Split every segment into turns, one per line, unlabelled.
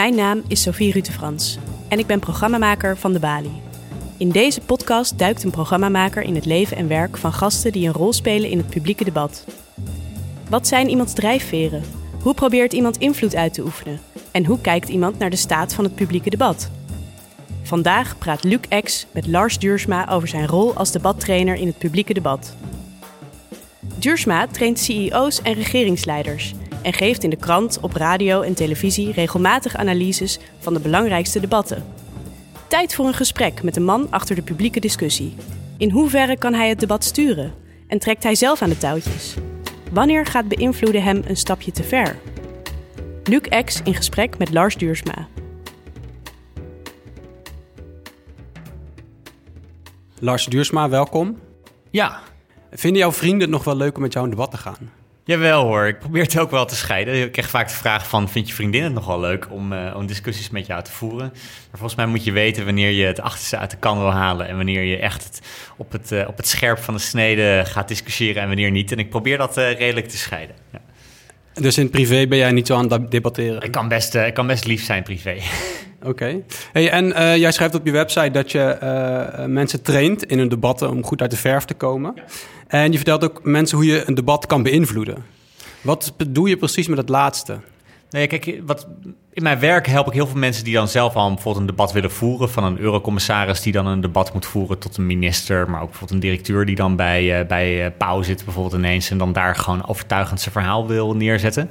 Mijn naam is Sophie Rutefrans en ik ben programmamaker van De Bali. In deze podcast duikt een programmamaker in het leven en werk van gasten die een rol spelen in het publieke debat. Wat zijn iemands drijfveren? Hoe probeert iemand invloed uit te oefenen? En hoe kijkt iemand naar de staat van het publieke debat? Vandaag praat Luc X met Lars Duursma over zijn rol als debattrainer in het publieke debat. Duursma traint CEO's en regeringsleiders en geeft in de krant, op radio en televisie regelmatig analyses van de belangrijkste debatten. Tijd voor een gesprek met de man achter de publieke discussie. In hoeverre kan hij het debat sturen en trekt hij zelf aan de touwtjes? Wanneer gaat beïnvloeden hem een stapje te ver? Luc X in gesprek met Lars Duursma.
Lars Duursma, welkom.
Ja,
Vinden jouw vrienden het nog wel leuk om met jou in debat te gaan?
Jawel hoor. Ik probeer het ook wel te scheiden. Ik krijg vaak de vraag van, vind je vriendin het nog wel leuk om, eh, om discussies met jou te voeren? Maar volgens mij moet je weten wanneer je het achterste uit de kan wil halen... en wanneer je echt het, op, het, eh, op het scherp van de snede gaat discussiëren en wanneer niet. En ik probeer dat eh, redelijk te scheiden. Ja.
Dus in het privé ben jij niet zo aan het debatteren?
Ik, kan best, ik kan best lief zijn privé.
Oké. Hey, en jij schrijft op je website dat je mensen traint in hun debatten om goed uit de verf te komen. En je vertelt ook mensen hoe je een debat kan beïnvloeden. Wat bedoel je precies met het laatste?
Nee, kijk, wat, in mijn werk help ik heel veel mensen die dan zelf al bijvoorbeeld een debat willen voeren. Van een eurocommissaris die dan een debat moet voeren tot een minister. Maar ook bijvoorbeeld een directeur die dan bij, uh, bij uh, Pauw zit bijvoorbeeld ineens. En dan daar gewoon overtuigend zijn verhaal wil neerzetten.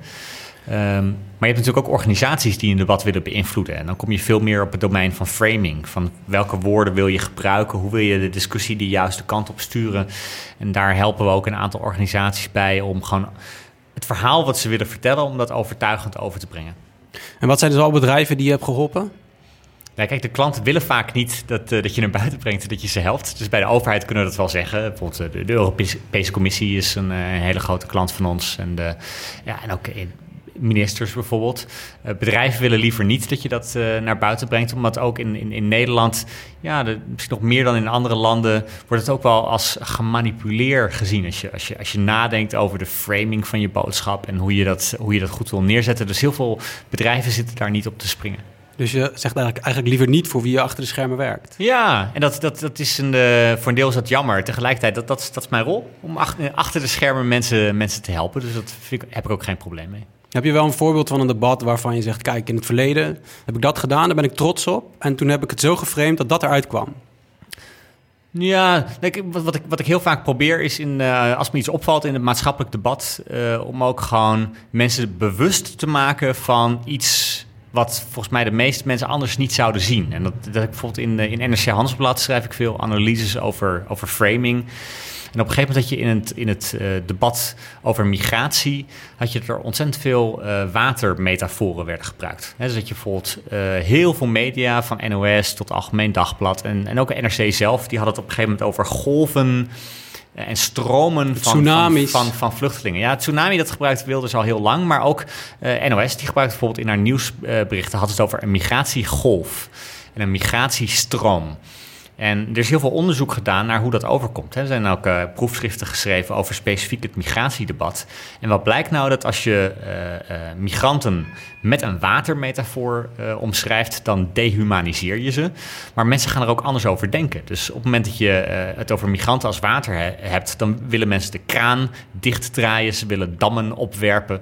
Um, maar je hebt natuurlijk ook organisaties die een debat willen beïnvloeden. En dan kom je veel meer op het domein van framing. Van welke woorden wil je gebruiken? Hoe wil je de discussie de juiste kant op sturen? En daar helpen we ook een aantal organisaties bij om gewoon het verhaal wat ze willen vertellen, om dat overtuigend over te brengen.
En wat zijn dus al bedrijven die je hebt geholpen?
Ja, kijk, de klanten willen vaak niet dat, uh, dat je naar buiten brengt en dat je ze helpt. Dus bij de overheid kunnen we dat wel zeggen. Bijvoorbeeld de, de Europese Commissie is een, uh, een, hele grote klant van ons. En, de, ja, en ook in, ministers bijvoorbeeld. Uh, bedrijven willen liever niet dat je dat uh, naar buiten brengt, omdat ook in, in, in Nederland, ja, de, misschien nog meer dan in andere landen, wordt het ook wel als gemanipuleerd gezien. Als je, als, je, als je nadenkt over de framing van je boodschap en hoe je, dat, hoe je dat goed wil neerzetten. Dus heel veel bedrijven zitten daar niet op te springen.
Dus je zegt eigenlijk, eigenlijk liever niet voor wie je achter de schermen werkt.
Ja, en dat, dat, dat is een, uh, voor een deel is dat jammer. Tegelijkertijd, dat, dat, dat is mijn rol, om achter, achter de schermen mensen, mensen te helpen. Dus dat ik, heb ik ook geen probleem mee.
Heb je wel een voorbeeld van een debat waarvan je zegt: Kijk, in het verleden heb ik dat gedaan, daar ben ik trots op. En toen heb ik het zo geframed dat dat eruit kwam.
Ja, wat, ik, wat ik heel vaak probeer is, in, uh, als me iets opvalt in het maatschappelijk debat, uh, om ook gewoon mensen bewust te maken van iets wat volgens mij de meeste mensen anders niet zouden zien. En dat, dat ik bijvoorbeeld in, in NRC Handelsblad schrijf ik veel analyses over, over framing. En op een gegeven moment had je in het, in het uh, debat over migratie, had je er ontzettend veel uh, watermetaforen werden gebruikt. He, dus dat je bijvoorbeeld uh, heel veel media, van NOS tot Algemeen Dagblad en, en ook NRC zelf, die hadden het op een gegeven moment over golven en stromen van, van, van, van, vluchtelingen. Ja, tsunami dat gebruikt Wilders al heel lang, maar ook NOS die gebruikt bijvoorbeeld in haar nieuwsberichten had het over een migratiegolf en een migratiestroom. En er is heel veel onderzoek gedaan naar hoe dat overkomt. Er zijn ook uh, proefschriften geschreven over specifiek het migratiedebat. En wat blijkt nou dat als je uh, uh, migranten met een watermetafoor omschrijft, dan dehumaniseer je ze. Maar mensen gaan er ook anders over denken. Dus op het moment dat je het over migranten als water he hebt, dan willen mensen de kraan dichtdraaien, ze willen dammen opwerpen.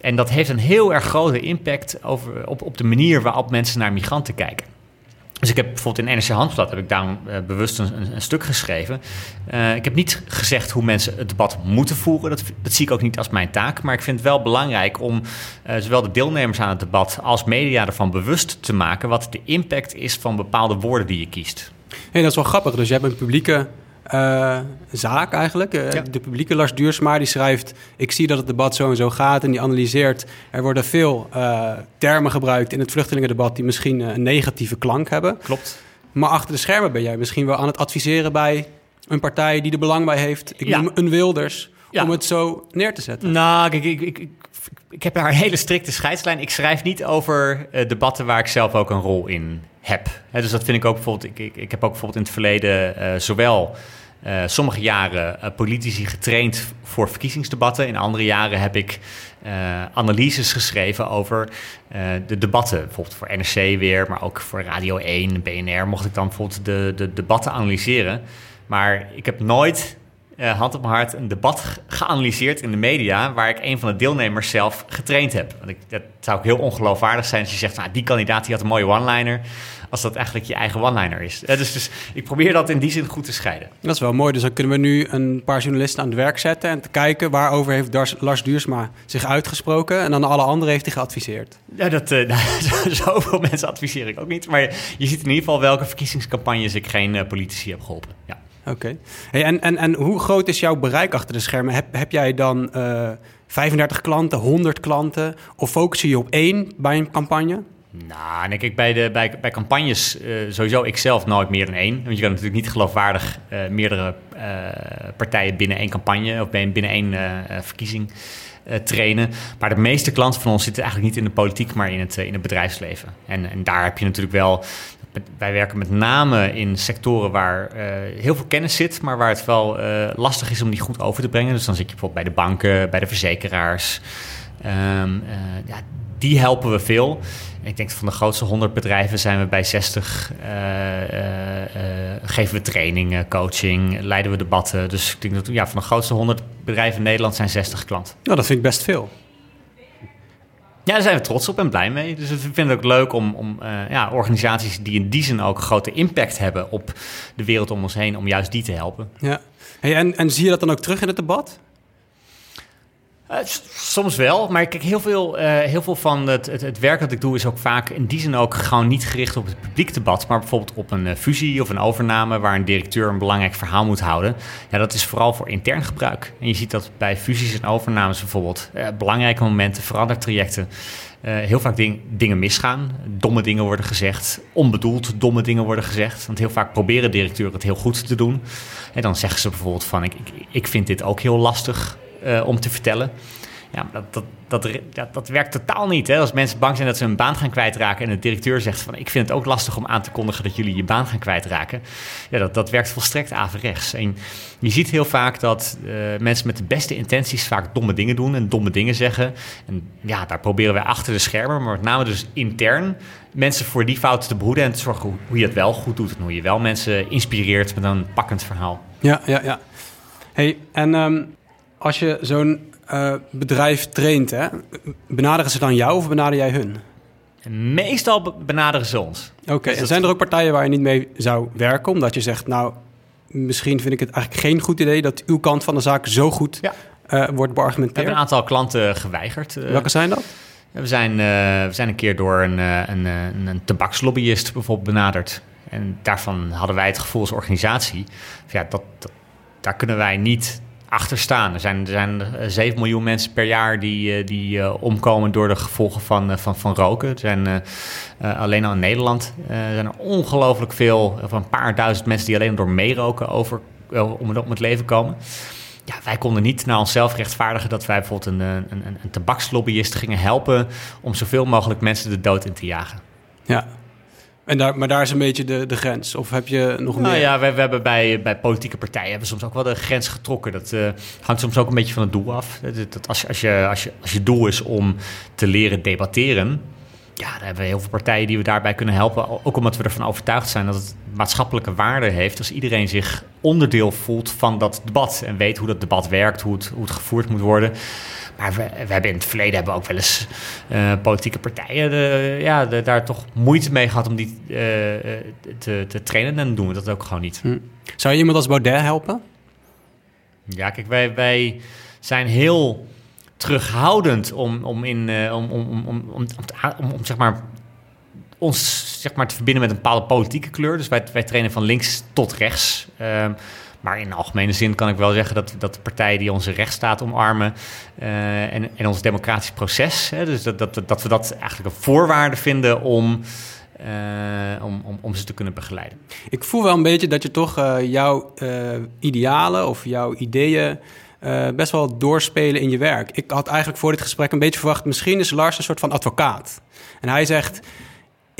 en dat heeft een heel erg grote impact over, op, op de manier waarop mensen naar migranten kijken. Dus ik heb bijvoorbeeld in NRC Handelsblad heb ik daarom uh, bewust een, stuk geschreven. Uh, ik heb niet gezegd hoe mensen het debat moeten voeren. Dat, dat, zie ik ook niet als mijn taak. Maar ik vind het wel belangrijk om uh, zowel de deelnemers aan het debat als media ervan bewust te maken wat de impact is van bepaalde woorden die je kiest.
Hey, dat is wel grappig. Dus je hebt een publieke uh, zaak eigenlijk. Uh, ja. De publieke Lars Duursma die schrijft... ik zie dat het debat zo en zo gaat en die analyseert... er worden veel uh, termen gebruikt in het vluchtelingendebat... die misschien een negatieve klank hebben.
Klopt.
Maar achter de schermen ben jij misschien wel aan het adviseren bij... een partij die er belang bij heeft. Ik ja. noem een Wilders... Ja. om het zo neer te zetten.
Nou, kijk, ik, ik, ik, ik heb daar een hele strikte scheidslijn. Ik schrijf niet over debatten waar ik zelf ook een rol in heb. He, dus dat vind ik ook bijvoorbeeld... Ik, ik, ik heb ook bijvoorbeeld in het verleden zowel... uh, sommige jaren uh, politici getraind voor verkiezingsdebatten. In andere jaren heb ik uh, analyses geschreven over de debatten. Bijvoorbeeld voor NRC weer, maar ook voor Radio 1, BNR mocht ik dan bijvoorbeeld de, de debatten analyseren. Maar ik heb nooit uh, hand op mijn hart een debat geanalyseerd in de media... waar ik een van de deelnemers zelf getraind heb. Want ik, dat zou ook heel ongeloofwaardig zijn als je zegt... Nou, die kandidaat die had een mooie one-liner... als dat eigenlijk je eigen one-liner is. Uh, dus, dus ik probeer dat in die zin goed te scheiden.
Dat is wel mooi. Dus dan kunnen we nu een paar journalisten aan het werk zetten... en te kijken waarover heeft Lars Duursma zich uitgesproken... en dan alle anderen heeft hij geadviseerd.
Ja, dat, uh, zoveel mensen adviseer ik ook niet. Maar je ziet in ieder geval welke verkiezingscampagnes ik geen politici heb geholpen. Ja.
Oké. Hey, en, en, en hoe groot is jouw bereik achter de schermen? Heb, heb jij dan uh, eh, 35 klanten, 100 klanten? Of focus je op één bij een campagne?
Nou, denk ik bij, de, bij, bij campagnes uh, sowieso ik zelf nooit meer dan één. Want je kan natuurlijk niet geloofwaardig uh, meerdere partijen binnen één campagne of binnen één verkiezing trainen. Maar de meeste klanten van ons zitten eigenlijk niet in de politiek, maar in het, in het bedrijfsleven. En, en daar heb je natuurlijk wel wij werken met name in sectoren waar uh, heel veel kennis zit, maar waar het wel uh, lastig is om die goed over te brengen. Dus dan zit je bijvoorbeeld bij de banken, bij de verzekeraars. Um, uh, ja, die helpen we veel. Ik denk van de grootste 100 bedrijven zijn we bij 60. geven we trainingen, coaching, leiden we debatten. Dus ik denk dat ja, van de grootste 100 bedrijven in Nederland zijn 60 klanten.
Nou, dat vind ik best veel.
Ja, daar zijn we trots op en blij mee. Dus we vinden het ook leuk om, om uh, ja, organisaties die in die zin ook grote impact hebben op de wereld om ons heen, om juist die te helpen.
Ja. Hey, en, en zie je dat dan ook terug in het debat?
Uh, soms wel, maar kijk, heel veel, uh, heel veel van het, het, het, werk dat ik doe is ook vaak in die zin ook gewoon niet gericht op het publiek debat, maar bijvoorbeeld op een uh, fusie of een overname waar een directeur een belangrijk verhaal moet houden. Ja, dat is vooral voor intern gebruik. En je ziet dat bij fusies en overnames bijvoorbeeld belangrijke momenten, verandertrajecten, heel vaak ding, dingen misgaan. Domme dingen worden gezegd, onbedoeld domme dingen worden gezegd. Want heel vaak proberen directeuren het heel goed te doen. En dan zeggen ze bijvoorbeeld van ik, ik vind dit ook heel lastig uh, om te vertellen. Ja, dat, dat, dat, dat, werkt totaal niet. Hè? Als mensen bang zijn dat ze hun baan gaan kwijtraken en de directeur zegt van ik vind het ook lastig om aan te kondigen dat jullie je baan gaan kwijtraken. Ja, dat, dat werkt volstrekt averechts. En je ziet heel vaak dat uh, mensen met de beste intenties vaak domme dingen doen en domme dingen zeggen. En ja, daar proberen wij achter de schermen, maar met name dus intern mensen voor die fouten te behoeden en te zorgen hoe, je het wel goed doet en hoe je wel mensen inspireert met een pakkend verhaal.
Ja, ja, ja. Hey, en um, als je zo'n uh, bedrijf traint, hè, benaderen ze dan jou of benader jij hun?
Meestal benaderen ze ons.
Oké, okay, dus en zijn er ook partijen waar je niet mee zou werken, omdat je zegt, nou, misschien vind ik het eigenlijk geen goed idee dat uw kant van de zaak zo goed ja. uh, wordt beargumenteerd? We
hebben een aantal klanten geweigerd.
Uh, Welke zijn dat?
We zijn, we zijn een keer door een, een, een, een tabakslobbyist bijvoorbeeld benaderd. En daarvan hadden wij het gevoel als organisatie, ja, dat, dat daar kunnen wij niet achter staan. Er zijn, er zijn 7 eh, miljoen mensen per jaar die, eh, die uh, omkomen door de gevolgen van, van, van roken. Er zijn alleen al in Nederland zijn er ongelooflijk veel, of een paar duizend mensen die alleen door meeroken over, om, het, om het leven komen. Ja, wij konden niet naar onszelf rechtvaardigen dat wij bijvoorbeeld een, een, een tabakslobbyist gingen helpen om zoveel mogelijk mensen de dood in te jagen.
Ja, en daar, maar daar is een beetje de, de grens. Of heb je nog
nou
meer?
ja, we, we, hebben bij, bij politieke partijen hebben soms ook wel de grens getrokken. Dat uh, hangt soms ook een beetje van het doel af. Dat, dat als, als, je, als, je, als je doel is om te leren debatteren... Ja, dan hebben we heel veel partijen die we daarbij kunnen helpen. Ook omdat we ervan overtuigd zijn dat het maatschappelijke waarde heeft... als iedereen zich onderdeel voelt van dat debat... en weet hoe dat debat werkt, hoe het, hoe het gevoerd moet worden... Maar we, we, hebben in het verleden hebben ook wel eens uh, politieke partijen de, ja, de, daar toch moeite mee gehad om die uh, te, te, trainen. En dan doen we dat ook gewoon niet. Hm.
Zou je iemand als Baudet helpen?
Ja, kijk, wij, wij zijn heel terughoudend om, om, in, uh, om, om, om, om, om, om, om, zeg maar, ons zeg maar, te verbinden met een bepaalde politieke kleur. Dus wij, wij trainen van links tot rechts. Maar in algemene zin kan ik wel zeggen dat, dat de partijen die onze rechtsstaat omarmen uh, en, en ons democratisch proces, hè, dus dat, dat, dat we dat eigenlijk een voorwaarde vinden om, uh, om, om, om ze te kunnen begeleiden.
Ik voel wel een beetje dat je toch uh, jouw idealen of jouw ideeën best wel doorspelen in je werk. Ik had eigenlijk voor dit gesprek een beetje verwacht, misschien is Lars een soort van advocaat. En hij zegt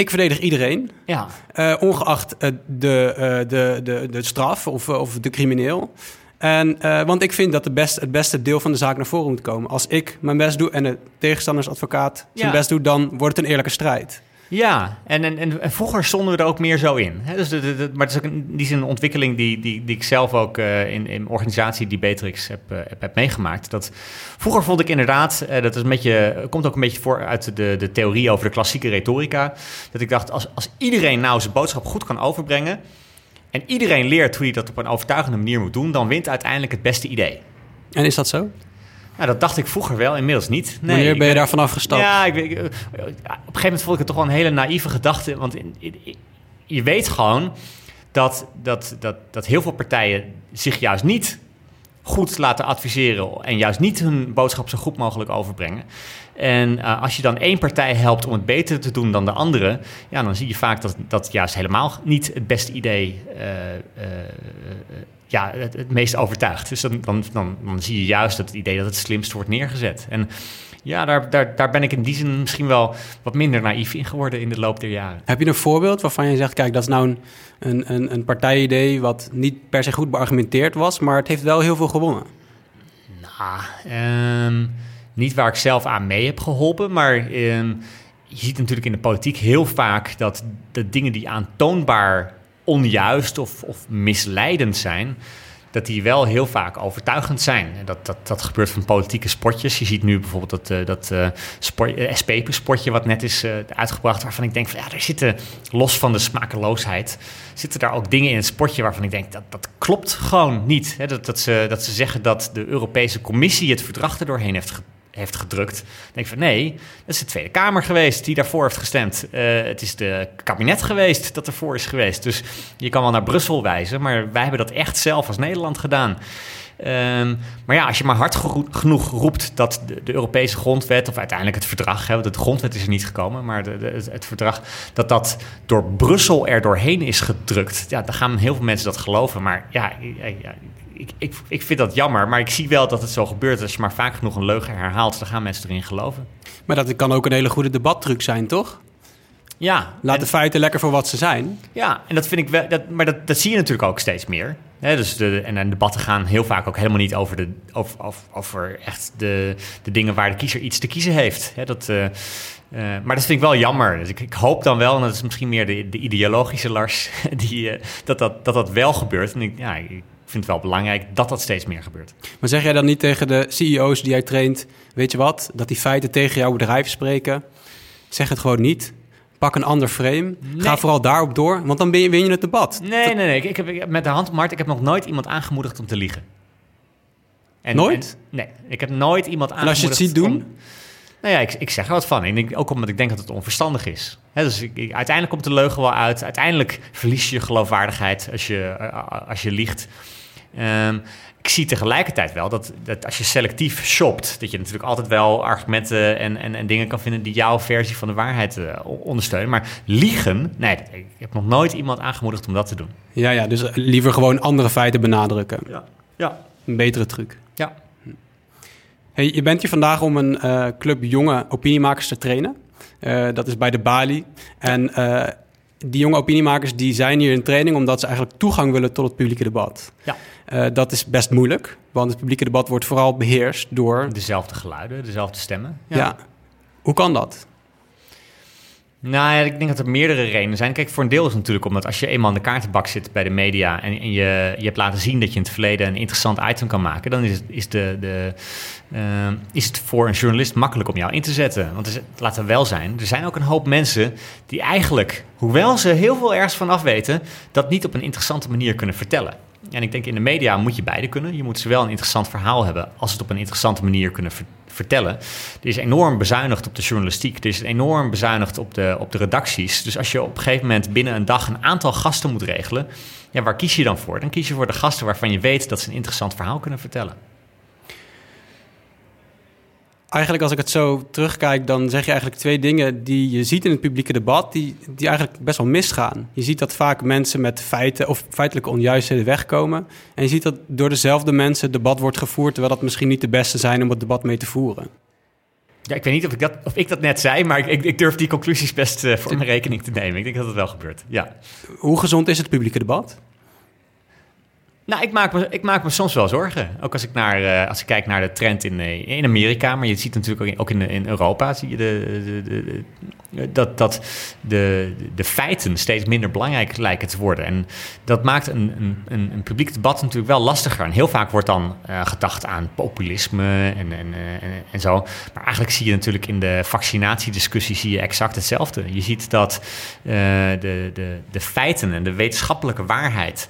ik verdedig iedereen,
Ja.
eh, ongeacht eh, de, eh, de, de, de straf of, of de crimineel. En, want ik vind dat de best, het beste deel van de zaak naar voren moet komen. Als ik mijn best doe en de tegenstandersadvocaat zijn
Ja.
best doet, dan wordt het een eerlijke strijd.
Ja, en, en, en, vroeger stonden we er ook meer zo in. Hè? Dus maar het is ook een, die is een ontwikkeling die, die, die ik zelf ook eh, in, in organisatie die Beatrix heb, eh, heb, heb meegemaakt. Dat, vroeger vond ik inderdaad, eh, dat is een beetje, komt ook een beetje voor uit de, de theorie over de klassieke retorica. Dat ik dacht, als, als iedereen nou zijn boodschap goed kan overbrengen en iedereen leert hoe je dat op een overtuigende manier moet doen, dan wint uiteindelijk het beste idee.
En is dat zo?
Nou, dat dacht ik vroeger wel, inmiddels niet. Nee,
Wanneer ben je daarvan afgestapt?
Ja, ik, ik- op een gegeven moment vond ik het toch wel een hele naïeve gedachte. Want in- in- je weet gewoon dat, dat, dat, dat heel veel partijen zich juist niet goed laten adviseren en juist niet hun boodschap zo goed mogelijk overbrengen. En eh, als je dan één partij helpt om het beter te doen dan de andere, ja, dan zie je vaak dat dat juist helemaal niet het beste idee eh, eh, eh, ja, het, het meest overtuigt. Dus dan, dan, dan, dan zie je juist dat het idee dat het slimst wordt neergezet. En ja, daar, daar, daar ben ik in die zin misschien wel wat minder naïef in geworden in de loop der jaren.
Heb je een voorbeeld waarvan je zegt, kijk, dat is nou een, een, een, een partijidee wat niet per se goed beargumenteerd was, maar het heeft wel heel veel gewonnen?
Nou, ehm, niet waar ik zelf aan mee heb geholpen, maar ehm, je ziet natuurlijk in de politiek heel vaak dat de dingen die aantoonbaar onjuist of, of misleidend zijn, dat die wel heel vaak overtuigend zijn. Dat, dat, dat gebeurt van politieke spotjes. Je ziet nu bijvoorbeeld dat, eh, dat eh, sport- eh, SP-spotje wat net is uitgebracht, waarvan ik denk van ja, er zitten, los van de smakeloosheid, zitten daar ook dingen in het spotje waarvan ik denk dat dat klopt gewoon niet. Hè? Dat, dat, ze, dat ze zeggen dat de Europese Commissie het verdrag er doorheen heeft ge- heeft gedrukt. Denk ik van nee, dat is de Tweede Kamer geweest die daarvoor heeft gestemd. Eh, het is de kabinet geweest dat ervoor is geweest. Dus je kan wel naar Brussel wijzen, maar wij hebben dat echt zelf als Nederland gedaan. Ehm, maar ja, als je maar hard genoeg roept dat de, de Europese grondwet, of uiteindelijk het verdrag, hè, want de grondwet is er niet gekomen, maar de, het, verdrag, dat dat door Brussel er doorheen is gedrukt, ja, dan gaan heel veel mensen dat geloven. Maar ja, ja, ik, ik, ik vind dat jammer, maar ik zie wel dat het zo gebeurt. Als je maar vaak genoeg een leugen herhaalt, dan gaan mensen erin geloven.
Maar dat kan ook een hele goede debattruc zijn, toch?
Ja,
Laat
en-
de feiten lekker voor wat ze zijn.
Ja, en dat vind ik wel. Dat, maar dat, dat zie je natuurlijk ook steeds meer. Dus de, en, en debatten gaan heel vaak ook helemaal niet over, de, over, over, over echt de, de dingen waar de kiezer iets te kiezen heeft. Dat, eh, eh, maar dat vind ik wel jammer. Dus ik, ik hoop dan wel, en dat is misschien meer de, de ideologische Lars, die, eh, dat, dat, dat dat wel gebeurt. En ik, ja, ik vind het wel belangrijk dat dat steeds meer gebeurt.
Maar zeg jij dan niet tegen de CEO's die jij traint, weet je wat, dat die feiten tegen jouw bedrijf spreken? Zeg het gewoon niet. Pak een ander frame. Ga vooral daarop door, want dan ben je, win je het debat.
Nee, nee, nee. Ik, ik heb ik met de hand op mijn hart, ik heb nog nooit iemand aangemoedigd om te liegen. En,
Nooit?
en- nee, ik heb nooit iemand
En
aangemoedigd
als je het ziet doen?
om- nou ja, ik, ik zeg er wat van. En ik, ook omdat ik denk dat het onverstandig is. Dus ik, ik- uiteindelijk komt de leugen wel uit. Uiteindelijk verlies je geloofwaardigheid als je, eh, als je liegt. Ehm, ik zie tegelijkertijd wel dat, dat als je selectief shopt, dat je natuurlijk altijd wel argumenten en, en, en dingen kan vinden die jouw versie van de waarheid eh, ondersteunen. Maar liegen, nee, ik heb nog nooit iemand aangemoedigd om dat te doen.
Ja, ja, dus liever gewoon andere feiten benadrukken.
Ja. Ja.
Een betere truc. Hey, je bent hier vandaag om een eh, club jonge opiniemakers te trainen. Eh, dat is bij de Bali. En eh, die jonge opiniemakers die zijn hier in training omdat ze eigenlijk toegang willen tot het publieke debat.
Ja.
Eh, dat is best moeilijk, want het publieke debat wordt vooral beheerst door...
Dezelfde geluiden, dezelfde stemmen.
Ja. Hoe kan dat?
Nou ja, ik denk dat er meerdere redenen zijn. Kijk, voor een deel is het natuurlijk omdat als je eenmaal in de kaartenbak zit bij de media en, je, je hebt laten zien dat je in het verleden een interessant item kan maken, dan is het, is de, de, eh, is het voor een journalist makkelijk om jou in te zetten. Want is- laten we wel zijn, er zijn ook een hoop mensen die eigenlijk, hoewel ze heel veel ergens van af weten, dat niet op een interessante manier kunnen vertellen. En ik denk in de media moet je beide kunnen. Je moet zowel een interessant verhaal hebben als het op een interessante manier kunnen ver- vertellen. Er is enorm bezuinigd op de journalistiek. Er is enorm bezuinigd op de, op de redacties. Dus als je op een gegeven moment binnen een dag een aantal gasten moet regelen, ja, waar kies je dan voor? Dan kies je voor de gasten waarvan je weet dat ze een interessant verhaal kunnen vertellen.
Eigenlijk als ik het zo terugkijk, dan zeg je eigenlijk twee dingen die je ziet in het publieke debat, die, die eigenlijk best wel misgaan. Je ziet dat vaak mensen met feiten of feitelijke onjuistheden wegkomen. En je ziet dat door dezelfde mensen het debat wordt gevoerd, terwijl dat misschien niet de beste zijn om het debat mee te voeren.
Ja, ik weet niet of ik dat, of ik dat net zei, maar ik, ik, durf die conclusies best uh, voor mijn rekening te nemen. Ik denk dat het wel gebeurt. Ja.
Hoe gezond is het publieke debat?
Nou, ik maak, me, ik maak me soms wel zorgen. Ook als ik, naar, uh, als ik kijk naar de trend in, uh, in Amerika, maar je ziet natuurlijk ook in, ook in, in Europa, zie je de, de, de, de, dat, dat de, de feiten steeds minder belangrijk lijken te worden. En dat maakt een, een, een, publiek debat natuurlijk wel lastiger. En heel vaak wordt dan gedacht aan populisme en, en, en, en, zo. Maar eigenlijk zie je natuurlijk in de vaccinatiediscussie zie je exact hetzelfde. Je ziet dat de, de, de feiten en de wetenschappelijke waarheid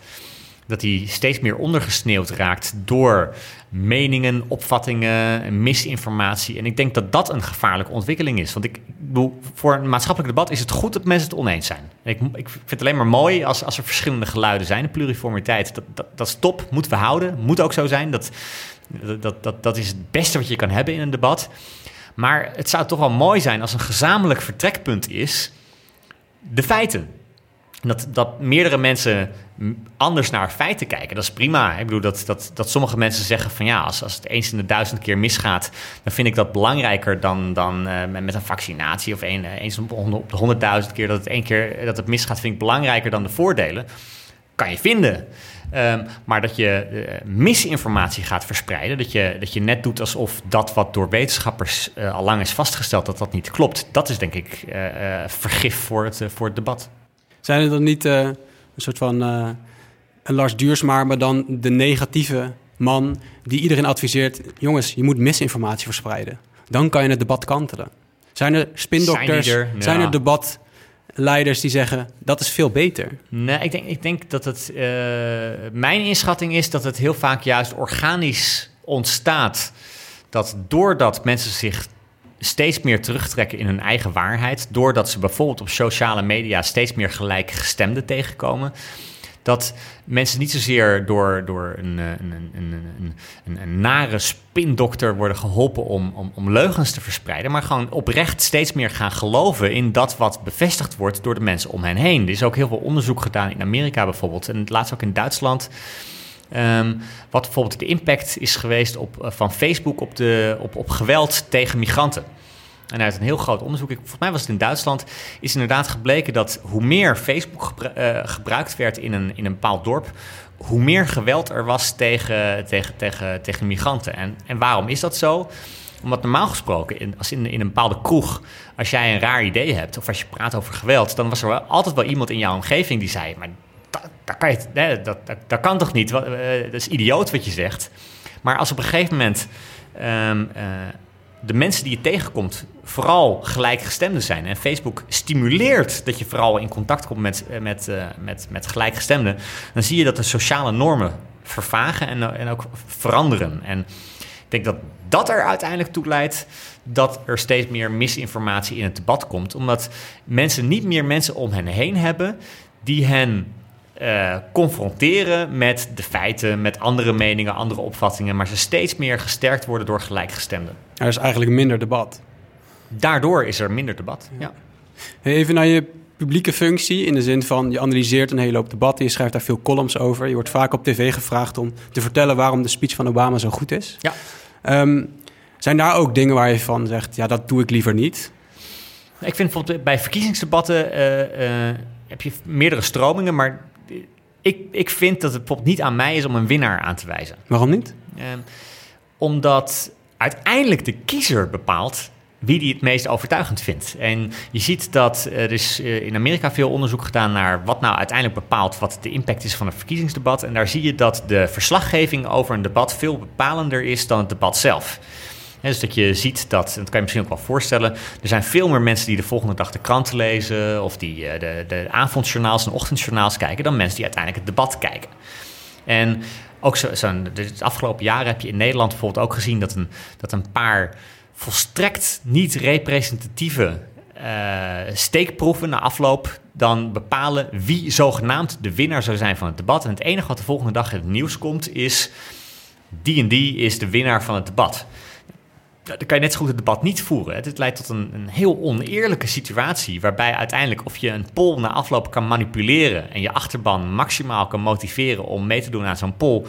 dat die steeds meer ondergesneeuwd raakt door meningen, opvattingen, misinformatie. En ik denk dat dat een gevaarlijke ontwikkeling is. Want ik bedoel, voor een maatschappelijk debat is het goed dat mensen het oneens zijn. Ik, ik vind het alleen maar mooi als, als er verschillende geluiden zijn. De pluriformiteit, dat, dat, dat is top, moeten we houden. Moet ook zo zijn. Dat, dat, dat, dat is het beste wat je kan hebben in een debat. Maar het zou toch wel mooi zijn als een gezamenlijk vertrekpunt is de feiten. Dat, dat meerdere mensen anders naar feiten kijken. Dat is prima. Ik bedoel dat, dat, dat sommige mensen zeggen van ja, als, als het eens in de duizend keer misgaat, dan vind ik dat belangrijker dan, dan uh, met een vaccinatie of een, eens op de honderdduizend keer dat het één keer dat het misgaat, vind ik belangrijker dan de voordelen. Kan je vinden. Um, maar dat je misinformatie gaat verspreiden, dat je, dat je net doet alsof dat wat door wetenschappers al lang is vastgesteld, dat dat niet klopt, dat is denk ik vergif voor het, voor het debat.
Zijn er dan niet een soort van een Lars Duursma, maar dan de negatieve man die iedereen adviseert: jongens, je moet misinformatie verspreiden. Dan kan je het debat kantelen. Zijn er spindokters? Zijn, er, ja. zijn er debatleiders die zeggen dat is veel beter?
Nee, ik denk, ik denk dat het. Uh, mijn inschatting is dat het heel vaak juist organisch ontstaat. Dat doordat mensen zich steeds meer terugtrekken in hun eigen waarheid, doordat ze bijvoorbeeld op sociale media steeds meer gelijkgestemden tegenkomen dat mensen niet zozeer door, door een, een, een, een, een nare spindokter worden geholpen om, om, om leugens te verspreiden, maar gewoon oprecht steeds meer gaan geloven in dat wat bevestigd wordt door de mensen om hen heen. Er is ook heel veel onderzoek gedaan in Amerika bijvoorbeeld en laatst ook in Duitsland. Um, wat bijvoorbeeld de impact is geweest op, van Facebook op, de, op, op geweld tegen migranten. En uit een heel groot onderzoek, volgens mij was het in Duitsland, is inderdaad gebleken dat hoe meer Facebook uh, gebruikt werd in een, in een bepaald dorp, hoe meer geweld er was tegen, tegen, tegen, tegen migranten. En, en waarom is dat zo? Omdat normaal gesproken, in, als in, in een bepaalde kroeg, als jij een raar idee hebt of als je praat over geweld, dan was er wel altijd wel iemand in jouw omgeving die zei: Maar dat, kan, dat, dat, kan toch niet? Eh, dat is idioot wat je zegt. Maar als op een gegeven moment. Um, uh, de mensen die je tegenkomt vooral gelijkgestemden zijn. En Facebook stimuleert dat je vooral in contact komt met, eh, met, met, met gelijkgestemden. Dan zie je dat de sociale normen vervagen en, en ook veranderen. En ik denk dat dat er uiteindelijk toe leidt dat er steeds meer misinformatie in het debat komt. Omdat mensen niet meer mensen om hen heen hebben die hen uh, confronteren met de feiten, met andere meningen, andere opvattingen, maar ze steeds meer gesterkt worden door gelijkgestemden.
Er is eigenlijk minder debat.
Daardoor is er minder debat. Ja.
Even naar je publieke functie, in de zin van je analyseert een hele hoop debatten, je schrijft daar veel columns over. Je wordt vaak op tv gevraagd om te vertellen waarom de speech van Obama zo goed is.
Ja.
Um, zijn daar ook dingen waar je van zegt, ja, dat doe ik liever niet?
Ik vind bijvoorbeeld bij verkiezingsdebatten uh, uh, heb je meerdere stromingen, maar ik, ik vind dat het bijvoorbeeld niet aan mij is om een winnaar aan te wijzen.
Waarom niet?
Uh, omdat uiteindelijk de kiezer bepaalt wie die het meest overtuigend vindt. En je ziet dat er is eh, in Amerika veel onderzoek gedaan naar wat nou uiteindelijk bepaalt wat de impact is van een verkiezingsdebat. En daar zie je dat de verslaggeving over een debat veel bepalender is dan het debat zelf dus dat je ziet dat, dat kan je misschien ook wel voorstellen, er zijn veel meer mensen die de volgende dag de kranten lezen of die uh, de, de avondjournaals en ochtendjournaals kijken dan mensen die uiteindelijk het debat kijken. En ook zo, zo, de afgelopen jaren heb je in Nederland bijvoorbeeld ook gezien dat een, dat een paar volstrekt niet representatieve uh, steekproeven na afloop dan bepalen wie zogenaamd de winnaar zou zijn van het debat. En het enige wat de volgende dag in het nieuws komt is die en die is de winnaar van het debat dan kan je net zo goed het debat niet voeren. Het leidt tot een, een, heel oneerlijke situatie, waarbij uiteindelijk of je een poll na afloop kan manipuleren en je achterban maximaal kan motiveren om mee te doen aan zo'n poll,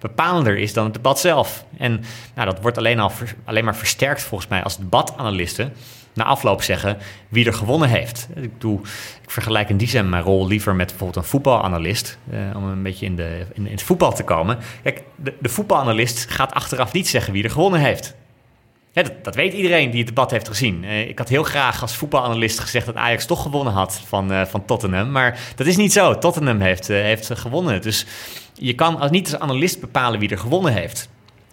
bepalender is dan het debat zelf. En nou, dat wordt alleen, al alleen maar versterkt volgens mij als debatanalisten na afloop zeggen wie er gewonnen heeft. Ik, doe, ik vergelijk in die zin mijn rol liever met bijvoorbeeld een voetbalanalist. Eh, om een beetje in, de, in, het voetbal te komen. Kijk, de, de voetbalanalist gaat achteraf niet zeggen wie er gewonnen heeft. Dat, dat, weet iedereen die het debat heeft gezien. Eh, ik had heel graag als voetbalanalist gezegd dat Ajax toch gewonnen had van, uh, van Tottenham. Maar dat is niet zo. Tottenham heeft, heeft gewonnen. Dus je kan als, niet als analist bepalen wie er gewonnen heeft.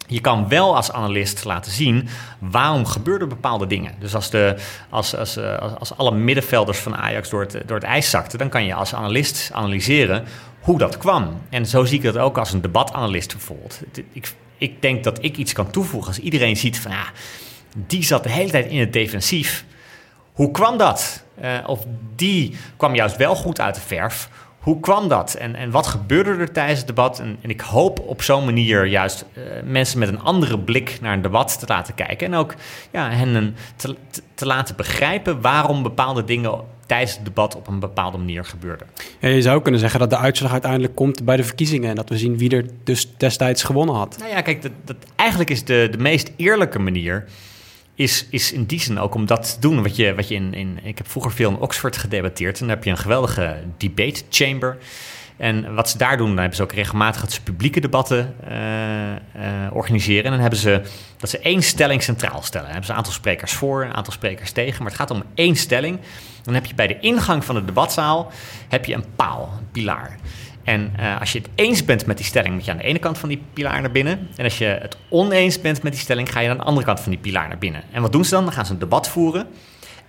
Je kan wel als analist laten zien waarom gebeurden bepaalde dingen. Dus als, de, als, eh, als, als alle middenvelders van Ajax door het, door het ijs zakten, dan kan je als analist analyseren hoe dat kwam. En zo zie ik dat ook als een debatanalist bijvoorbeeld. Ik, ik denk dat ik iets kan toevoegen als iedereen ziet van ja, die zat de hele tijd in het defensief. Hoe kwam dat? Uh, of die kwam juist wel goed uit de verf. Hoe kwam dat en, en wat gebeurde er tijdens het debat? En, en ik hoop op zo'n manier juist uh, mensen met een andere blik naar een debat te laten kijken. En ook ja, hen te, te, laten begrijpen waarom bepaalde dingen tijdens het debat op een bepaalde manier gebeurden.
Ja, je zou kunnen zeggen dat de uitslag uiteindelijk komt bij de verkiezingen. En dat we zien wie er dus destijds gewonnen had.
Nou ja, kijk, dat, dat eigenlijk is de, de meest eerlijke manier is, is in die zin ook om dat te doen. Wat je, wat je in, in, ik heb vroeger veel in Oxford gedebatteerd. En dan heb je een geweldige debate chamber. En wat ze daar doen, dan hebben ze ook regelmatig dat ze publieke debatten uh, uh, organiseren. En dan hebben ze dat ze één stelling centraal stellen. Dan hebben ze een aantal sprekers voor, een aantal sprekers tegen. Maar het gaat om één stelling. Dan heb je bij de ingang van de debatzaal heb je een paal, een pilaar. En uh, als je het eens bent met die stelling, moet je aan de ene kant van die pilaar naar binnen. En als je het oneens bent met die stelling, ga je aan de andere kant van die pilaar naar binnen. En wat doen ze dan? Dan gaan ze een debat voeren.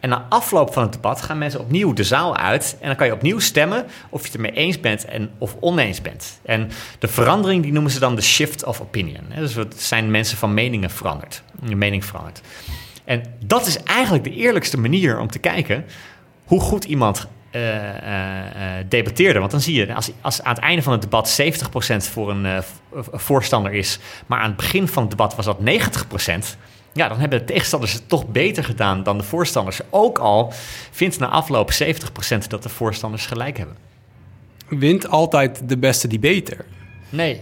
En na afloop van het debat gaan mensen opnieuw de zaal uit. En dan kan je opnieuw stemmen of je het ermee eens bent en, of oneens bent. En de verandering die noemen ze dan de shift of opinion. Dus het zijn mensen van meningen veranderd. Je mening veranderd. En dat is eigenlijk de eerlijkste manier om te kijken hoe goed iemand uh, uh, debatteerde. Want dan zie je, als, als aan het einde van het debat 70% voor een voorstander is, maar aan het begin van het debat was dat 90%. Ja, dan hebben de tegenstanders het toch beter gedaan dan de voorstanders. Ook al vindt na afloop 70% dat de voorstanders gelijk hebben.
Wint altijd de beste debater?
Nee.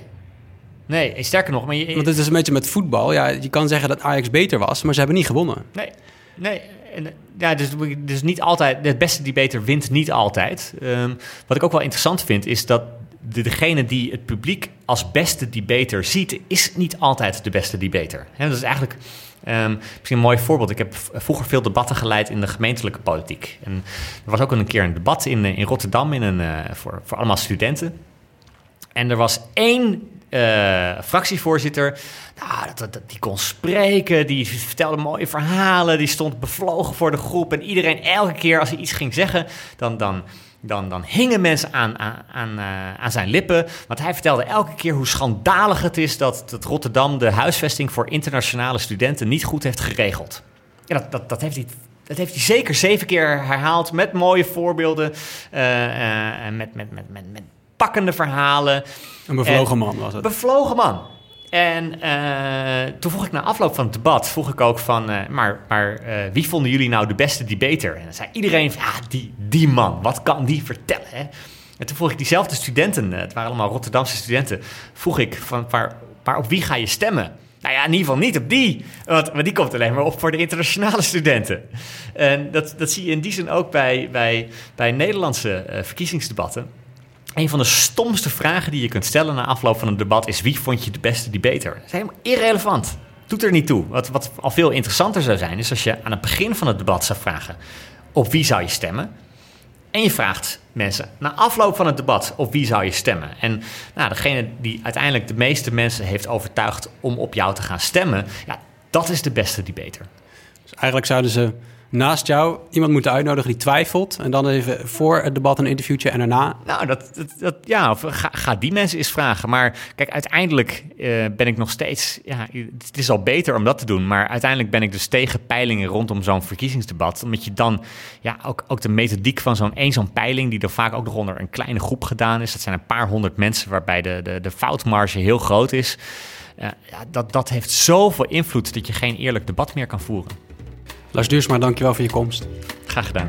Nee, sterker nog... Maar je,
Want het is een beetje met voetbal. Ja, je kan zeggen dat Ajax beter was, maar ze hebben niet gewonnen.
Nee, nee en, ja, dus, dus niet altijd, de beste debater wint niet altijd. Um, wat ik ook wel interessant vind, is dat de, degene die het publiek als beste debater ziet, is niet altijd de beste debater. He, dat is eigenlijk um, misschien een mooi voorbeeld. Ik heb vroeger veel debatten geleid in de gemeentelijke politiek. En er was ook een keer een debat in, in Rotterdam in een, uh, voor, voor allemaal studenten. En er was één uh, fractievoorzitter. Nou, dat, dat, die kon spreken, die vertelde mooie verhalen, die stond bevlogen voor de groep. En iedereen, elke keer als hij iets ging zeggen, dan, dan, dan, dan hingen mensen aan, aan, aan, uh, aan zijn lippen. Want hij vertelde elke keer hoe schandalig het is dat, dat Rotterdam de huisvesting voor internationale studenten niet goed heeft geregeld. Ja, dat, dat, dat heeft hij dat heeft hij zeker zeven keer herhaald met mooie voorbeelden. Uh, uh, met, met, met, met, met pakkende verhalen.
Een bevlogen man was het.
Bevlogen man. En uh, toen vroeg ik na afloop van het debat, vroeg ik ook van, uh, maar, maar uh, wie vonden jullie nou de beste debater? En dan zei iedereen, ja, die, die man, wat kan die vertellen? Hè? En toen vroeg ik diezelfde studenten, het waren allemaal Rotterdamse studenten, vroeg ik van, waar, waar op wie ga je stemmen? Nou ja, in ieder geval niet op die, want, want die komt alleen maar op voor de internationale studenten. En dat, dat zie je in die zin ook bij, bij, bij Nederlandse verkiezingsdebatten een van de stomste vragen die je kunt stellen na afloop van een debat is: wie vond je de beste debater? Dat is helemaal irrelevant. Doet er niet toe. Wat, wat al veel interessanter zou zijn, is als je aan het begin van het debat zou vragen: op wie zou je stemmen? En je vraagt mensen na afloop van het debat op wie zou je stemmen. En nou, degene die uiteindelijk de meeste mensen heeft overtuigd om op jou te gaan stemmen, ja, dat is de beste debater.
Dus eigenlijk zouden ze naast jou iemand moeten uitnodigen die twijfelt. En dan even voor het debat een interviewtje en daarna.
Nou, dat, dat, ja, ga, ga, die mensen eens vragen. Maar kijk, uiteindelijk uh, ben ik nog steeds. Ja, het is al beter om dat te doen. Maar uiteindelijk ben ik dus tegen peilingen rondom zo'n verkiezingsdebat. Omdat je dan ja, ook, ook de methodiek van zo'n één zo'n peiling, die er vaak ook nog onder een kleine groep gedaan is. Dat zijn een paar honderd mensen waarbij de, de, de foutmarge heel groot is. Uh, ja, dat, dat heeft zoveel invloed dat je geen eerlijk debat meer kan voeren.
Lars Duursma, dankjewel voor je komst.
Graag gedaan.